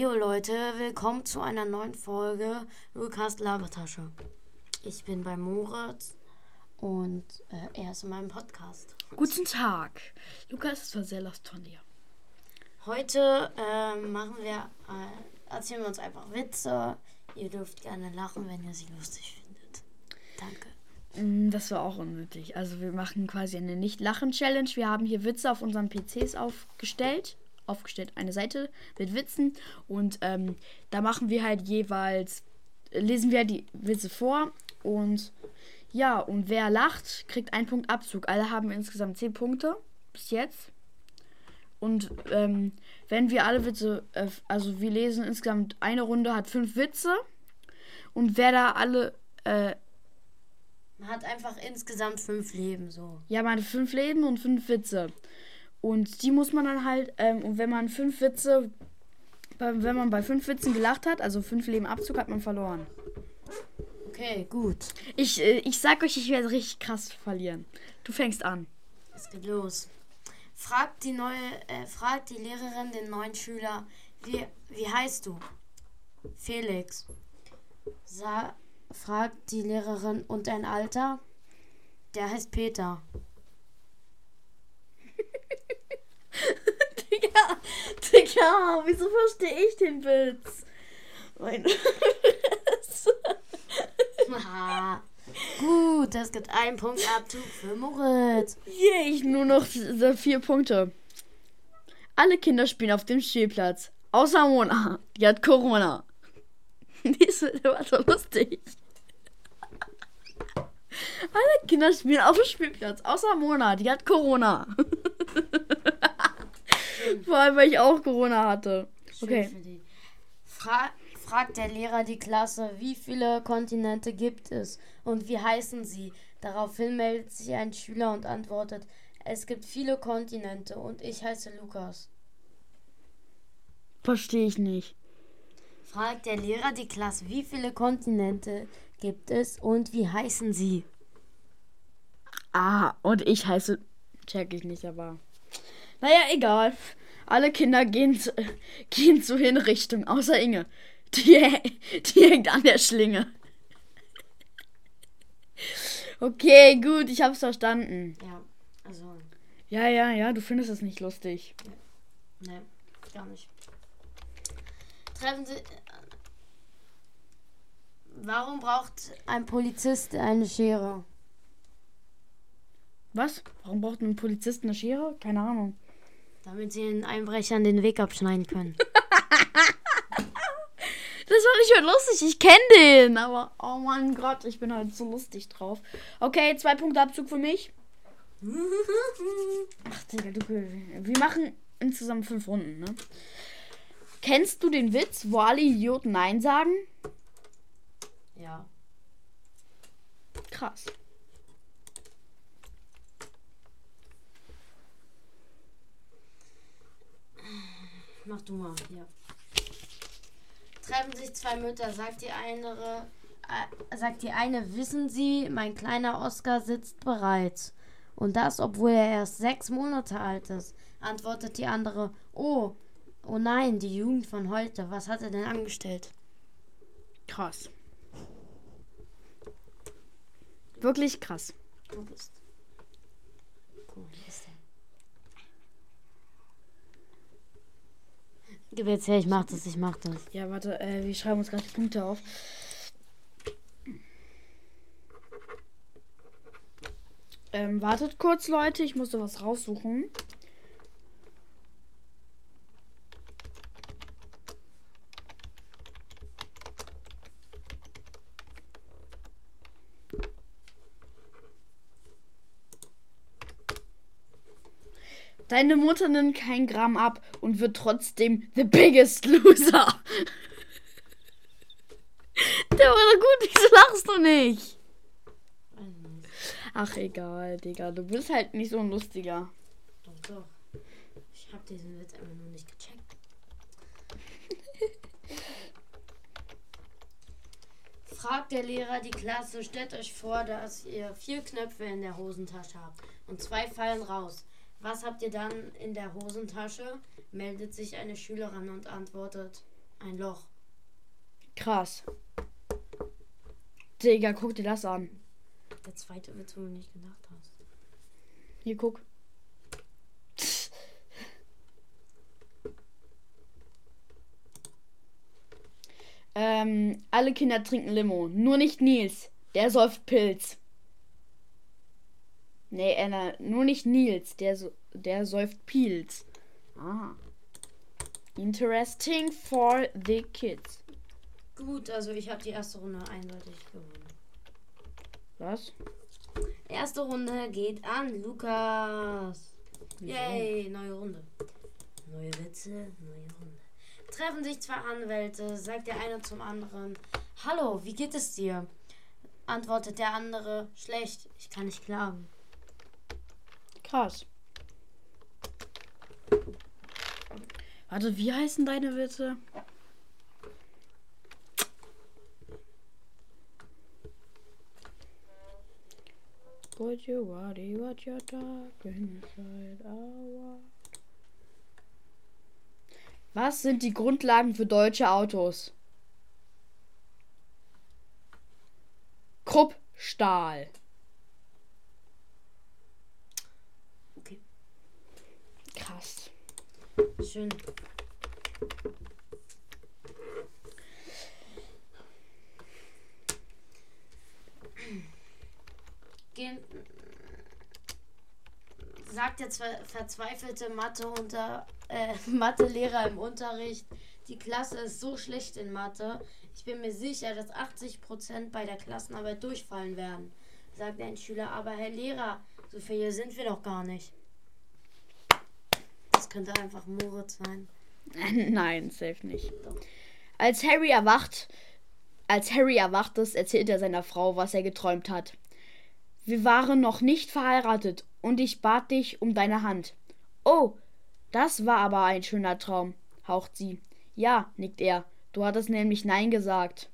Jo Leute, willkommen zu einer neuen Folge Lukas Labertasche. Ich bin bei Moritz und äh, er ist in meinem Podcast. Guten Tag. Lukas, es war sehr lost von dir. Heute äh, machen wir, äh, erzählen wir uns einfach Witze. Ihr dürft gerne lachen, wenn ihr sie lustig findet. Danke. Mm, Das war auch unnötig. Also wir machen quasi eine Nicht-Lachen-Challenge. Wir haben hier Witze auf unseren PCs aufgestellt. Aufgestellt eine Seite mit Witzen. Und ähm, da machen wir halt jeweils, lesen wir die Witze vor. Und ja, und wer lacht, kriegt einen Punkt Abzug. Alle haben insgesamt 10 Punkte bis jetzt. Und ähm, wenn wir alle Witze, äh, also wir lesen insgesamt eine Runde, hat fünf Witze. Und wer da alle äh, Man hat einfach insgesamt fünf Leben so. Ja, man hat fünf Leben und fünf Witze. Und die muss man dann halt, ähm, und wenn man fünf Witze, wenn man bei fünf Witzen gelacht hat, also fünf Leben Abzug, hat man verloren. Okay, gut. Ich, äh, ich sag euch, ich werde richtig krass verlieren. Du fängst an. Es geht los. Fragt die neue, äh, fragt die Lehrerin den neuen Schüler, wie, wie heißt du? Felix. Sa fragt die Lehrerin und dein Alter? Der heißt Peter. Digga, Digga, wieso verstehe ich den Witz? Mein. Gut, das gibt einen Punkt Abzug für Moritz. Yay, nur noch vier Punkte. Alle Kinder spielen auf dem Spielplatz. Außer Mona. Die hat Corona. Die ist war so lustig. Alle Kinder spielen auf dem Spielplatz. Außer Mona. Die hat Corona. Vor allem, weil ich auch Corona hatte. Okay. Fra fragt der Lehrer die Klasse, wie viele Kontinente gibt es und wie heißen sie? Daraufhin meldet sich ein Schüler und antwortet, es gibt viele Kontinente und ich heiße Lukas. Verstehe ich nicht. Fragt der Lehrer die Klasse, wie viele Kontinente gibt es und wie heißen sie? Ah, und ich heiße. Check ich nicht, aber. Naja, egal. Alle Kinder gehen zu, gehen zur Hinrichtung, außer Inge. Die, die hängt an der Schlinge. Okay, gut, ich hab's verstanden. Ja, also, Ja, ja, ja, du findest es nicht lustig. ne, gar nicht. Treffen Sie. Warum braucht ein Polizist eine Schere? Was? Warum braucht ein Polizist eine Schere? Keine Ahnung. Damit sie den Einbrechern den Weg abschneiden können. Das war nicht mehr lustig, ich kenne den. Aber, oh mein Gott, ich bin halt so lustig drauf. Okay, zwei Punkte Abzug für mich. Ach, Digga, du. Wir machen insgesamt fünf Runden, ne? Kennst du den Witz, wo alle Idioten Nein sagen? ja. Krass. Mach du mal, ja. Treffen sich zwei Mütter, sagt die eine, äh, sagt die eine, wissen Sie, mein kleiner Oscar sitzt bereits. Und das, obwohl er erst sechs Monate alt ist. Antwortet die andere, oh, oh nein, die Jugend von heute, was hat er denn angestellt? Krass. Wirklich krass. Du bist. Guck mal, hier ist der. Gib jetzt her, ich mach das, ich mach das. Ja, warte, äh, wir schreiben uns gerade die Punkte auf. Ähm, wartet kurz, Leute, ich musste was raussuchen. Deine Mutter nimmt kein Gramm ab und wird trotzdem the biggest loser. Der war doch gut, wieso lachst du nicht? Ach, egal, Digga. Du bist halt nicht so ein lustiger. Doch, doch. Ich hab diesen Witz einfach nur nicht gecheckt. Fragt der Lehrer die Klasse, stellt euch vor, dass ihr vier Knöpfe in der Hosentasche habt und zwei fallen raus. Was habt ihr dann in der Hosentasche? Meldet sich eine Schülerin und antwortet. Ein Loch. Krass. Digga, guck dir das an. Der zweite Witz, wo du nicht gedacht hast. Hier, guck. Ähm, alle Kinder trinken Limo. Nur nicht Nils. Der säuft Pilz. Nee, Anna, nur nicht Nils. Der, so- der säuft Pilz. Ah. Interesting for the kids. Gut, also ich habe die erste Runde eindeutig gewonnen. Was? Erste Runde geht an Lukas. Yay, neue Runde. Neue Witze, neue Runde. Treffen sich zwei Anwälte, sagt der eine zum anderen. Hallo, wie geht es dir? Antwortet der andere, schlecht, ich kann nicht klagen. Krass. Warte, wie heißen deine Witze? What you worry, what you dark inside our Was sind die Grundlagen für deutsche Autos? Kruppstahl. Okay, Krass. Schön. Gehen, sagt der zwe- verzweifelte Mathe unter, äh, Mathelehrer im Unterricht, die Klasse ist so schlecht in Mathe, ich bin mir sicher, dass 80% bei der Klassenarbeit durchfallen werden. Sagt ein Schüler, aber Herr Lehrer, so viele sind wir doch gar nicht. Könnte einfach Moritz sein. Nein, safe nicht. Als Harry erwacht, als Harry erwacht ist, erzählt er seiner Frau, was er geträumt hat. Wir waren noch nicht verheiratet und ich bat dich um deine Hand. Oh, das war aber ein schöner Traum, haucht sie. Ja, nickt er. Du hattest nämlich Nein gesagt.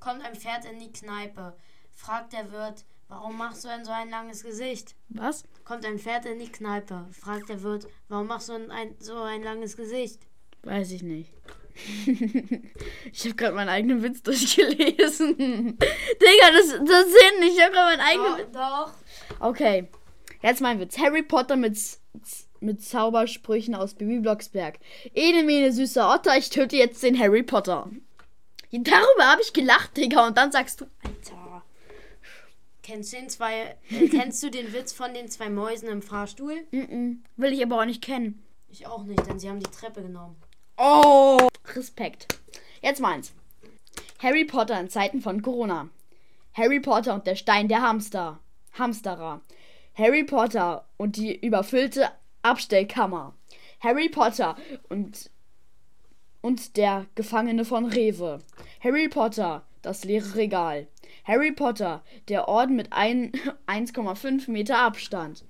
Kommt ein Pferd in die Kneipe. Fragt der Wirt, warum machst du denn so ein langes Gesicht? Was? Kommt ein Pferd in die Kneipe. Fragt der Wirt, warum machst du denn ein, so ein langes Gesicht? Weiß ich nicht. ich habe gerade meinen eigenen Witz durchgelesen. Digga, das, das sind nicht. Ich habe gerade meinen eigenen Witz. doch. Okay, jetzt mein Witz. Harry Potter mit, mit Zaubersprüchen aus Bibi Blocksberg. Ene, mene, süßer Otter, ich töte jetzt den Harry Potter. Darüber habe ich gelacht, Digga. Und dann sagst du, Alter. Kennst du den zwei, äh, kennst du den Witz von den zwei Mäusen im Fahrstuhl? Mm -mm, will ich aber auch nicht kennen. Ich auch nicht, denn sie haben die Treppe genommen. Oh, Respekt. Jetzt meins. Harry Potter in Zeiten von Corona. Harry Potter und der Stein der Hamster. Hamsterer. Harry Potter und die überfüllte Abstellkammer. Harry Potter und und der Gefangene von Rewe. Harry Potter, das leere Regal. Harry Potter, der Orden mit ein- 1,5 Meter Abstand.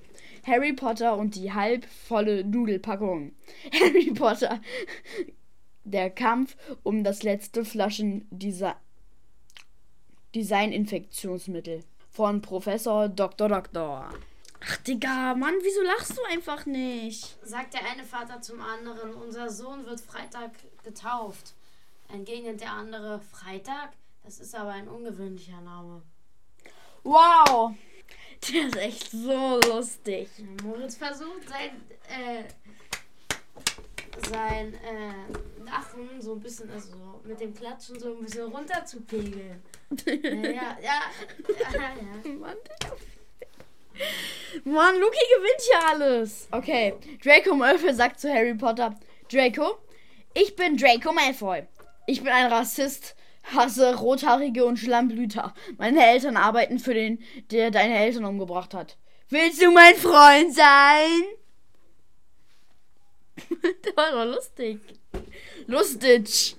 Harry Potter und die halbvolle Nudelpackung. Harry Potter, der Kampf um das letzte Flaschendesa- Designinfektionsmittel von Professor Dr. Doktor. Ach, Digga, Mann, wieso lachst du einfach nicht? Sagt der eine Vater zum anderen, unser Sohn wird Freitag getauft. Entgegnet der andere, Freitag? Das ist aber ein ungewöhnlicher Name. Wow! Der ist echt so lustig. Moritz versucht sein, äh, sein äh, Lachen so ein bisschen, also mit dem Klatschen so ein bisschen runterzupegeln. ja, ja, ja, ja, ja. Mann, Luki gewinnt hier alles. Okay, Draco Malfoy sagt zu Harry Potter: Draco, ich bin Draco Malfoy. Ich bin ein Rassist, hasse Rothaarige und Schlammblüter. Meine Eltern arbeiten für den, der deine Eltern umgebracht hat. Willst du mein Freund sein? Der war doch lustig. Lustig.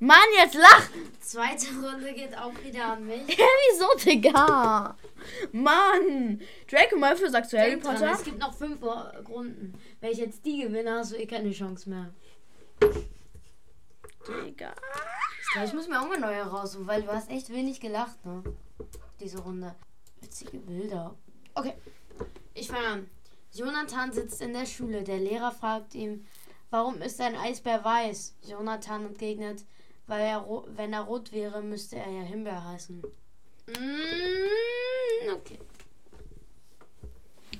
Mann, jetzt lach! Zweite Runde geht auch wieder an mich. Hä, wieso, Digga? Mann! Draco Malfoy sagt zu Harry Denk dran, Potter. es gibt noch fünf Runden. Wenn ich jetzt die gewinne, hast du eh keine Chance mehr. Digga. Gleich müssen wir auch mal neue raussuchen, weil du hast echt wenig gelacht, ne? Diese Runde. Witzige Bilder. Okay, ich fange an. Jonathan sitzt in der Schule. Der Lehrer fragt ihm, warum ist ein Eisbär weiß? Jonathan entgegnet, weil er, wenn er rot wäre, müsste er ja Himbeer heißen. Mm, okay.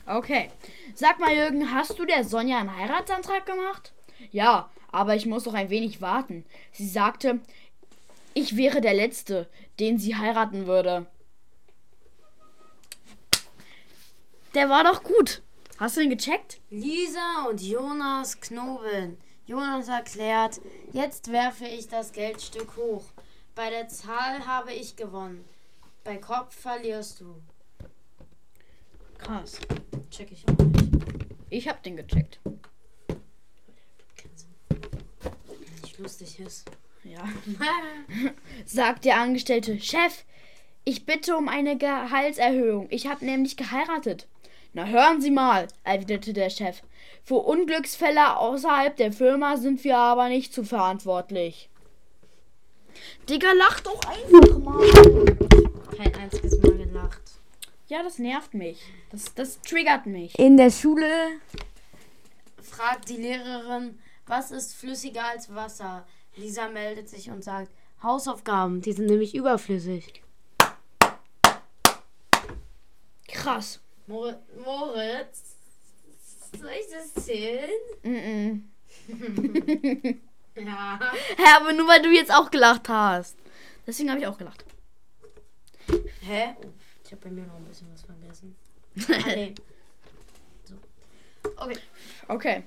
Okay. Sag mal, Jürgen, hast du der Sonja einen Heiratsantrag gemacht? Ja, aber ich muss noch ein wenig warten. Sie sagte, ich wäre der Letzte, den sie heiraten würde. Der war doch gut. Hast du ihn gecheckt? Lisa und Jonas knobeln. Jonas erklärt, jetzt werfe ich das Geldstück hoch. Bei der Zahl habe ich gewonnen. Bei Kopf verlierst du. Krass. Check ich auch nicht. Ich hab den gecheckt. Keinen Sinn. Wenn nicht lustig ist. Ja. Sagt der Angestellte, Chef, ich bitte um eine Gehaltserhöhung. Ich habe nämlich geheiratet. Na hören Sie mal, erwiderte der Chef. Für Unglücksfälle außerhalb der Firma sind wir aber nicht zu verantwortlich. Digga, lach doch einfach mal. Kein einziges Mal gelacht. Ja, das nervt mich. Das, das triggert mich. In der Schule fragt die Lehrerin, was ist flüssiger als Wasser? Lisa meldet sich und sagt, Hausaufgaben, die sind nämlich überflüssig. Krass. Mor Moritz, soll ich das zählen? Mm Ja. Hä, aber nur weil du jetzt auch gelacht hast. Deswegen habe ich auch gelacht. Hä? Ich habe bei mir noch ein bisschen was vergessen. Ah, nee. So. Okay. Okay.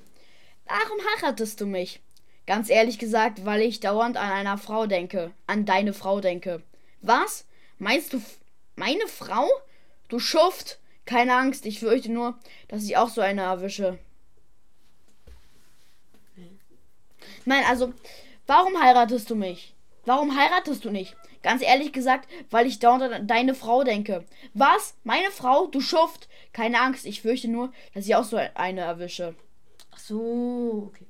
Warum heiratest du mich? Ganz ehrlich gesagt, weil ich dauernd an einer Frau denke. An deine Frau denke. Was? Meinst du meine Frau? Du Schuft. Keine Angst, ich fürchte nur, dass ich auch so eine erwische. Nein, also, warum heiratest du mich? Warum heiratest du nicht? Ganz ehrlich gesagt, weil ich dauernd an deine Frau denke. Was? Meine Frau? Du Schuft. Keine Angst, ich fürchte nur, dass ich auch so eine erwische. So, okay.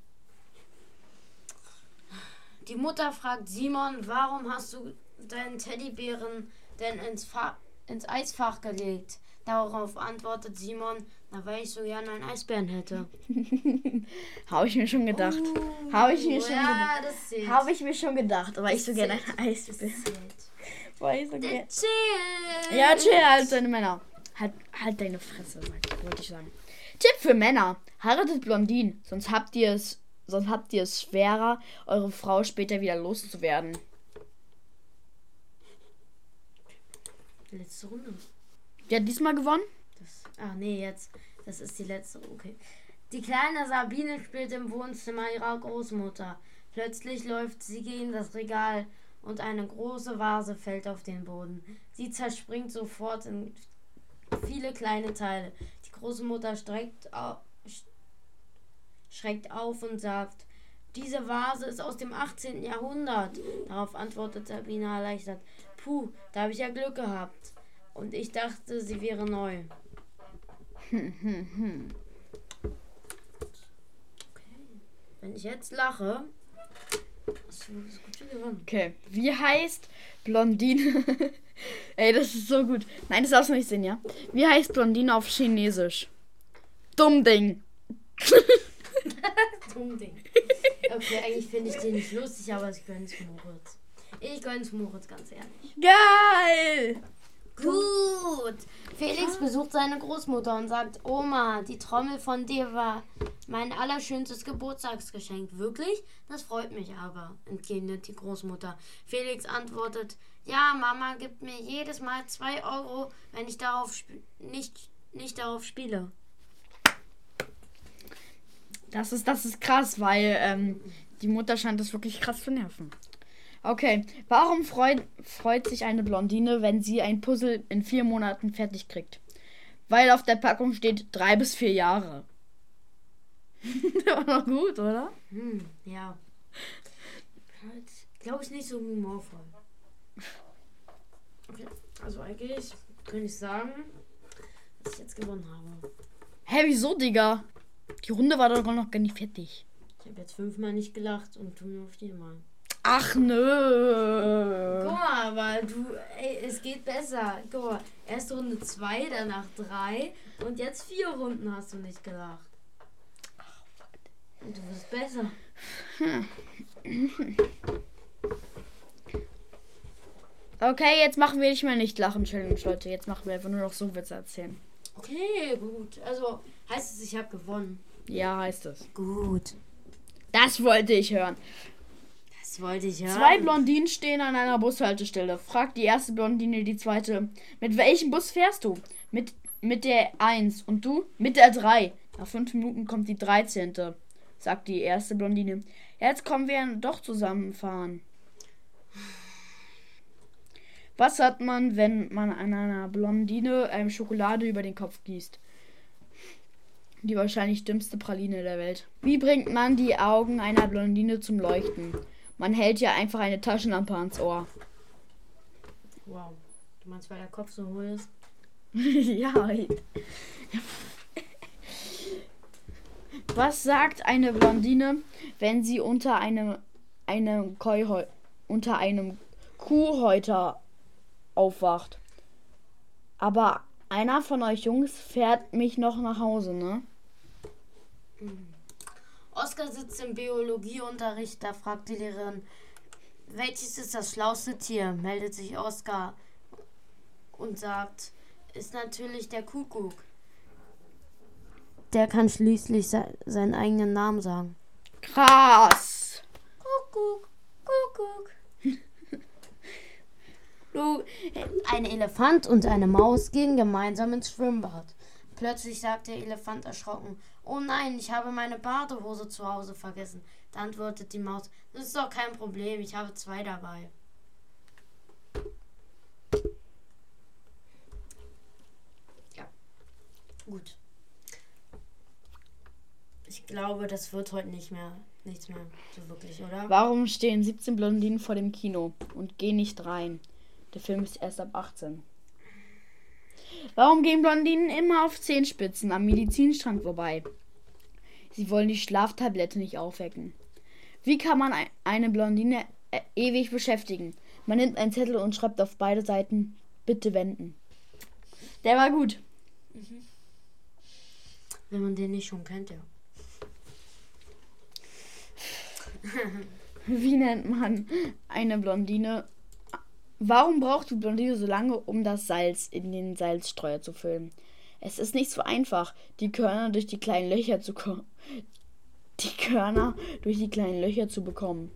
Die Mutter fragt Simon, warum hast du deinen Teddybären denn ins, Fa ins Eisfach gelegt? Darauf antwortet Simon, na, weil ich so gerne einen Eisbären hätte. Habe ich mir schon gedacht. Habe ich mir schon gedacht. Ja, das zählt. Habe ich mir schon gedacht, aber ich so gerne zählt. ein Eis Das bin. zählt. Weil ich so gerne. Chill. Ja, chill, halt deine Männer. Halt, halt deine Fresse, wollte ich sagen. Tipp für Männer. Heiratet Blondinen, sonst habt ihr es, sonst habt ihr es schwerer, eure Frau später wieder loszuwerden. Letzte Runde. Hat diesmal gewonnen? Das, ah, nee, jetzt. Das ist die letzte. Okay. Die kleine Sabine spielt im Wohnzimmer ihrer Großmutter. Plötzlich läuft sie gegen das Regal und eine große Vase fällt auf den Boden. Sie zerspringt sofort in viele kleine Teile. Die Großmutter streckt schreckt auf und sagt, diese Vase ist aus dem 18. Jahrhundert. Darauf antwortet Sabine erleichtert, puh, da habe ich ja Glück gehabt. Und ich dachte, sie wäre neu. Okay. Wenn ich jetzt lache. Okay. Wie heißt Blondine? Ey, das ist so gut. Nein, das darfst du nicht sehen, ja? Wie heißt Blondine auf Chinesisch? Dumm Ding. Okay, eigentlich finde ich den nicht lustig, aber ich gönn's Moritz. Ich gönn's Moritz, ganz ehrlich. Geil! Gut. Felix besucht seine Großmutter und sagt, Oma, die Trommel von dir war mein allerschönstes Geburtstagsgeschenk. Wirklich? Das freut mich aber, entgegnet die Großmutter. Felix antwortet, ja, Mama gibt mir jedes Mal zwei Euro, wenn ich darauf sp- nicht, nicht darauf spiele. Das ist, das ist krass, weil ähm, die Mutter scheint das wirklich krass zu nerven. Okay, warum freut, freut sich eine Blondine, wenn sie ein Puzzle in vier Monaten fertig kriegt? Weil auf der Packung steht drei bis vier Jahre. Der war noch gut, oder? Hm, ja. Halt, glaube ich, nicht so humorvoll. Okay, also eigentlich könnte ich sagen, dass ich jetzt gewonnen habe. Hä, wieso, Digga? Die Runde war doch noch gar nicht fertig. Ich habe jetzt fünfmal nicht gelacht und du nur viermal. Ach nö. Guck mal, aber du, ey, es geht besser. Guck mal, erst Runde zwei, danach drei und jetzt vier Runden hast du nicht gelacht. Und du wirst besser. Okay, jetzt machen wir nicht mehr nicht lachen Challenge, Leute. Jetzt machen wir einfach nur noch so Witze erzählen. Okay, gut. Also heißt es, ich habe gewonnen. Ja, heißt es. Gut. Das wollte ich hören. Das wollte ich hören. Zwei Blondinen stehen an einer Bushaltestelle. Fragt die erste Blondine die zweite: Mit welchem Bus fährst du? Mit, mit der 1. Und du? Mit der 3. Nach fünf Minuten kommt die 13. Sagt die erste Blondine. Jetzt kommen wir doch zusammenfahren. Was hat man, wenn man an einer Blondine ähm, Schokolade über den Kopf gießt? Die wahrscheinlich dümmste Praline der Welt. Wie bringt man die Augen einer Blondine zum Leuchten? Man hält ja einfach eine Taschenlampe ans Ohr. Wow. Du meinst, weil der Kopf so hohl ist? ja. Was sagt eine Blondine, wenn sie unter einem, einem Keuheu unter einem Kuhhäuter aufwacht? Aber einer von euch Jungs fährt mich noch nach Hause, ne? Oskar sitzt im Biologieunterricht, da fragt die Lehrerin, welches ist das schlauste Tier? Meldet sich Oskar und sagt, ist natürlich der Kuckuck. Der kann schließlich se seinen eigenen Namen sagen. Krass. Kuckuck, Kuckuck. Du, ein Elefant und eine Maus gehen gemeinsam ins Schwimmbad. Plötzlich sagt der Elefant erschrocken: Oh nein, ich habe meine Badehose zu Hause vergessen. Da antwortet die Maus: Das ist doch kein Problem, ich habe zwei dabei. Ja, gut. Ich glaube, das wird heute nicht mehr, nichts mehr so wirklich, oder? Warum stehen 17 Blondinen vor dem Kino und gehen nicht rein? Der Film ist erst ab 18. Warum gehen Blondinen immer auf Zehenspitzen am Medizinschrank vorbei? Sie wollen die Schlaftablette nicht aufwecken. Wie kann man ein- eine Blondine äh, ewig beschäftigen? Man nimmt einen Zettel und schreibt auf beide Seiten Bitte wenden. Der war gut. Wenn man den nicht schon kennt, ja. Wie nennt man eine Blondine? Warum braucht die Blondine so lange, um das Salz in den Salzstreuer zu füllen? Es ist nicht so einfach, die Körner durch die kleinen Löcher zu die Körner durch die kleinen Löcher zu bekommen.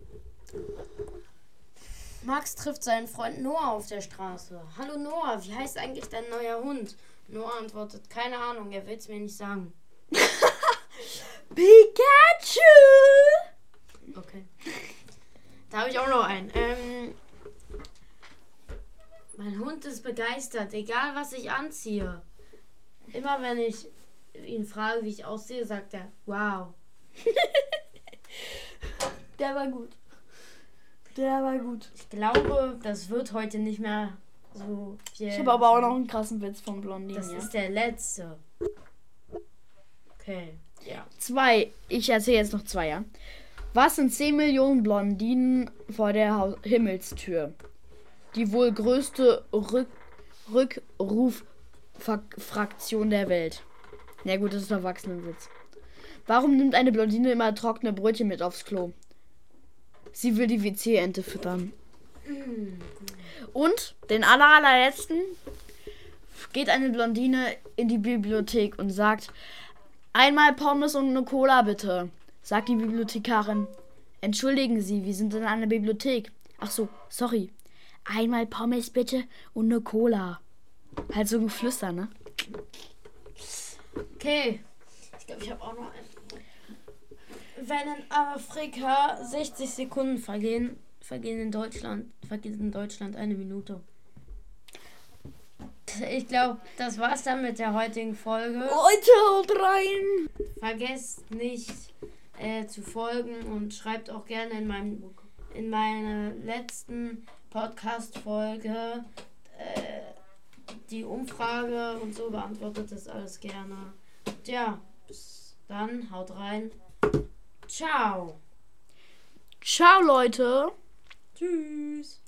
Max trifft seinen Freund Noah auf der Straße. Hallo Noah, wie heißt eigentlich dein neuer Hund? Noah antwortet, keine Ahnung, er will es mir nicht sagen. Pikachu! Okay. Da habe ich auch noch einen. Ähm, mein Hund ist begeistert, egal was ich anziehe. Immer wenn ich ihn frage, wie ich aussehe, sagt er, wow. Der war gut. Der war gut. Ich glaube, das wird heute nicht mehr so viel. Ich habe aber auch noch einen krassen Witz von Blondine. Das ist der letzte. Okay, ja. Zwei. Ich erzähle jetzt noch zwei, ja. Was sind 10 Millionen Blondinen vor der Himmelstür? Die wohl größte Rück Rückruffraktion der Welt. Ja gut, das ist Erwachsenenwitz. Warum nimmt eine Blondine immer trockene Brötchen mit aufs Klo? Sie will die WC-Ente füttern. Und den aller, allerletzten geht eine Blondine in die Bibliothek und sagt, einmal Pommes und eine Cola bitte, sagt die Bibliothekarin. Entschuldigen Sie, wir sind in einer Bibliothek. Ach so, sorry. Einmal Pommes bitte und eine Cola. Halt so ein Geflüster, ne? Okay. Ich glaube, ich habe auch noch einen. Wenn in Afrika 60 Sekunden vergehen, vergehen in Deutschland, vergeht in Deutschland eine Minute. Ich glaube, das war's dann mit der heutigen Folge. Leute, haut rein! Vergesst nicht äh, zu folgen und schreibt auch gerne in meinem in meiner letzten Podcast-Folge äh, die Umfrage und so beantwortet das alles gerne. Und ja, bis dann, haut rein. Ciao. Ciao, Leute! Tschüss.